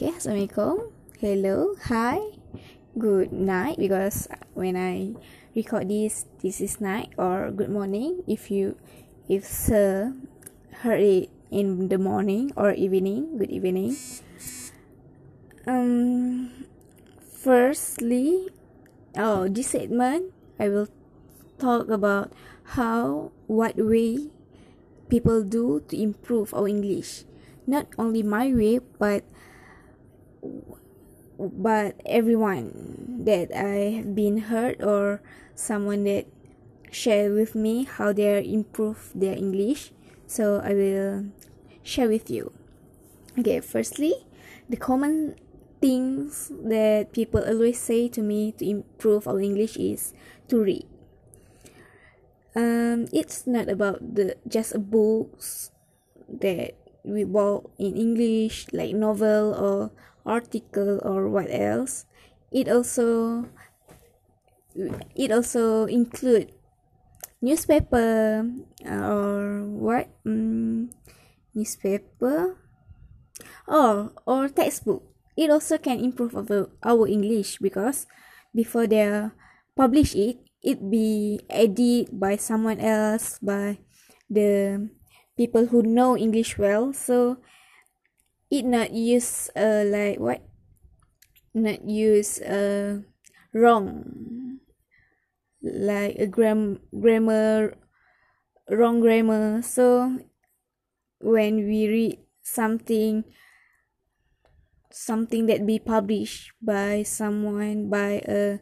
Okay, Assalamualaikum. Hello, hi, good night. Because when I record this, this is night or good morning. If you, if sir heard it in the morning or evening, good evening. Um, firstly, oh, this segment I will talk about how, what way people do to improve our English. Not only my way, but but everyone that I have been heard or someone that share with me how they improve their English. So I will share with you. Okay, firstly, the common things that people always say to me to improve our English is to read. Um, it's not about the just books that we bought in English like novel or article or what else. It also it also include newspaper or what? Mm, newspaper? Or or textbook. It also can improve our, our english because before they publish it it be edited by someone else by the people who know english well. So it not use uh like what? Not use uh wrong. Like a gram grammar wrong grammar. So when we read something something that be published by someone by a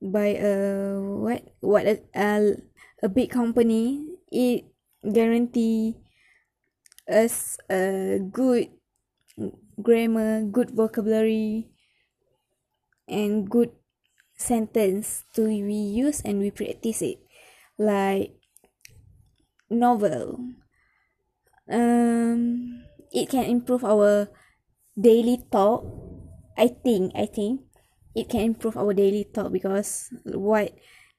by a what? What a, a, a big company it guarantee us a good grammar, good vocabulary, and good sentence to we use and we practice it. Like novel. Um, it can improve our daily talk. I think. I think it can improve our daily talk because what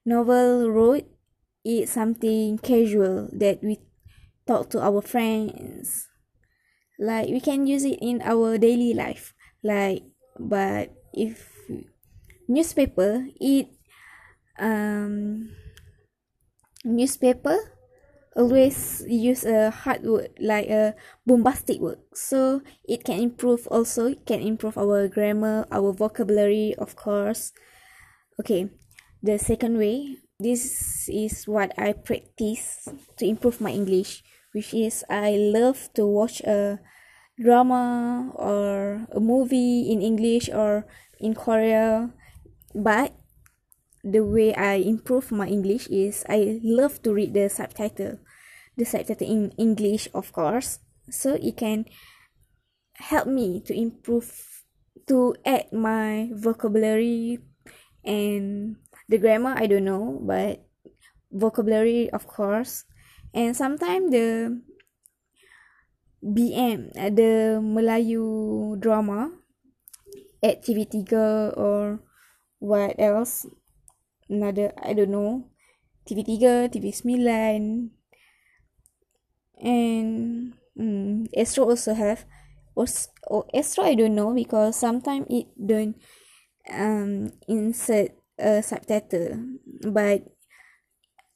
novel wrote is something casual that we talk to our friends like we can use it in our daily life. Like but if newspaper it um newspaper always use a hard word like a bombastic word. So it can improve also it can improve our grammar our vocabulary of course. Okay the second way this is what i practice to improve my english which is I love to watch a drama or a movie in English or in Korea. But the way I improve my English is I love to read the subtitle. The subtitle in English, of course. So it can help me to improve to add my vocabulary and the grammar I don't know, but vocabulary of course and sometimes the BM the Melayu drama at TV3 or what else? Another I don't know. TV3 TV9 and mm, Astro also have. Oh, Astro I don't know because sometimes it don't um insert a subtitle. But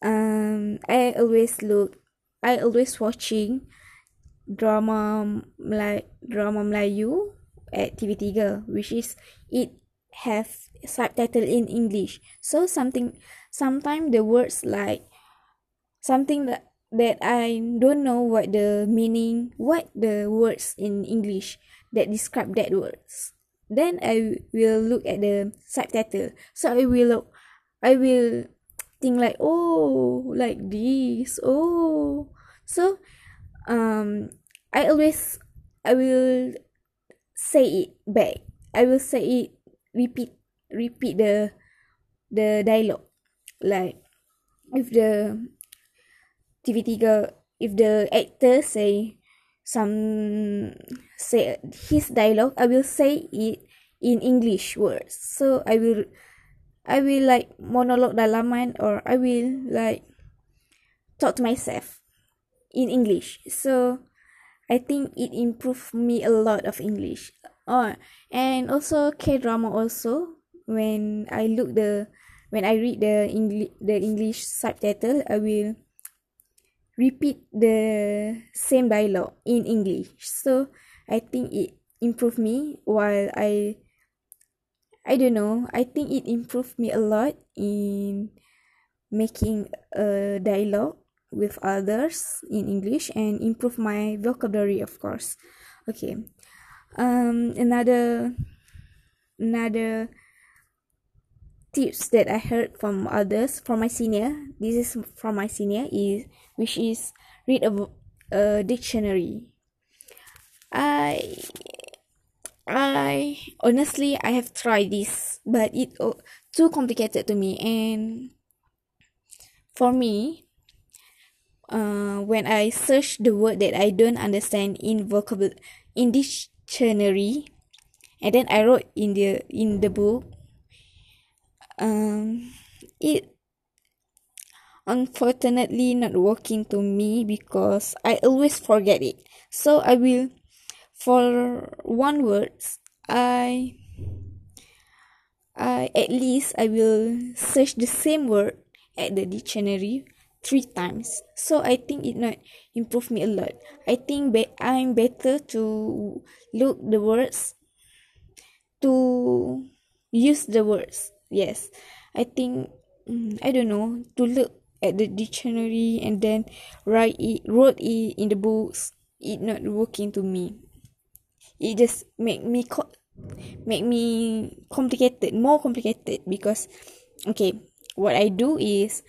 um I always look I always watching drama like drama Melayu at TV3 which is it have subtitle in English. So something sometimes the words like something that that I don't know what the meaning what the words in English that describe that words. Then I will look at the subtitle. So I will look I will think like oh like this oh. So um i always i will say it back. I will say it repeat repeat the the dialogue. Like if the TV3 if the actor say some say his dialogue i will say it in english words. So i will I will like monologue dalaman or I will like talk to myself in English. So I think it improved me a lot of English. oh and also K drama also when I look the when I read the English the English subtitle I will repeat the same dialogue in English so I think it improved me while I I don't know. I think it improved me a lot in making a dialogue with others in English and improve my vocabulary of course. Okay. Um another another tips that I heard from others from my senior this is from my senior is which is read a, a dictionary. I I honestly I have tried this but it uh, too complicated to me. And for me uh, when I search the word that I don't understand in vocabulary in dictionary and then I wrote in the in the book um it unfortunately not working to me because I always forget it. So I will for one words I I at least I will search the same word at the dictionary three times. So I think it not improve me a lot. I think be- I'm better to look the words to use the words yes. I think mm, i don't know to look at the dictionary and then write it wrote it in the books it not working to me it just make me co- make me complicated more complicated because okay what i do is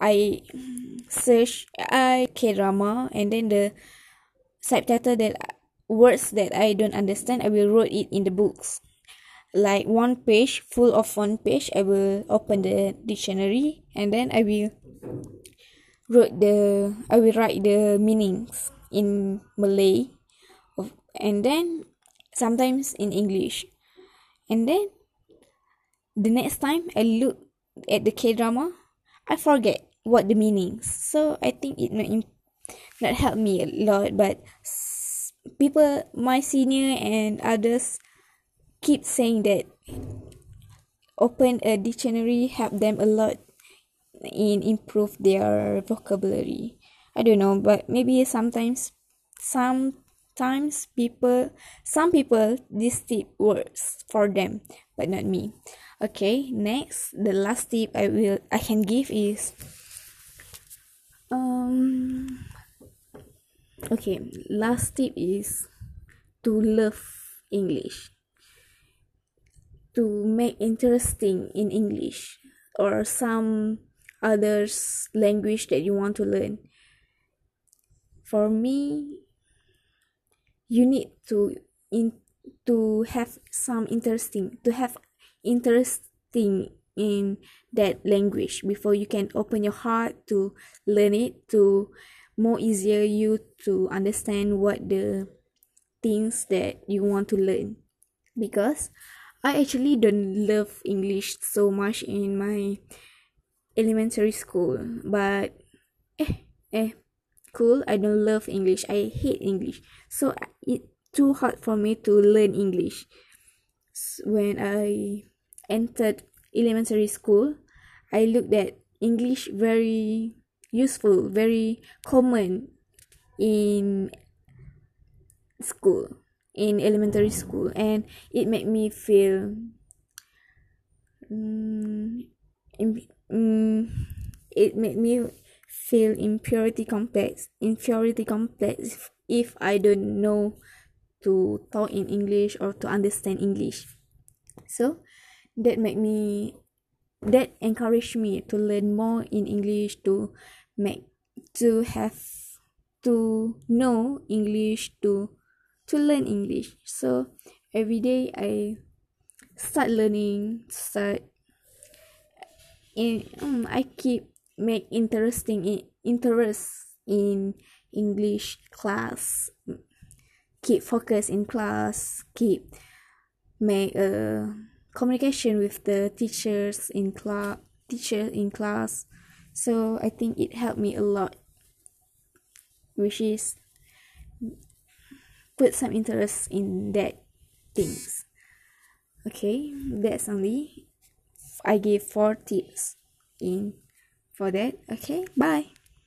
i search i k drama and then the subtitle that words that i don't understand i will write it in the books. Like one page full of one page i will open the dictionary and then i will wrote the i will write the meanings in malay and then sometimes in english. And then the next time i look at the k drama i forget what the meanings. So i think it not not help me a lot but people my senior and others keep saying that open a dictionary help them a lot in improve their vocabulary. I don't know but maybe sometimes sometimes people some people this tip works for them but not me okay next the last tip i will i can give is um okay last tip is to love english to make interesting in English or some others language that you want to learn. For me, you need to in to have some interesting to have interesting in that language before you can open your heart to learn it to more easier you to understand what the things that you want to learn because I actually don't love English so much in my elementary school, but eh, eh, cool. I don't love English. I hate English. So it too hard for me to learn English. When I entered elementary school, I looked at English very useful, very common in school in elementary school and it made me feel um, um, it made me feel impurity complex inferiority complex if i don't know to talk in english or to understand english so that made me that encouraged me to learn more in english to make to have to know english to to learn English. So every day I start learning, start in um, I keep make interesting in, interest in English class. Keep focus in class. Keep make a communication with the teachers in class. Teacher in class. So I think it helped me a lot. Which is put some interest in that things okay that's only i gave four tips in for that okay bye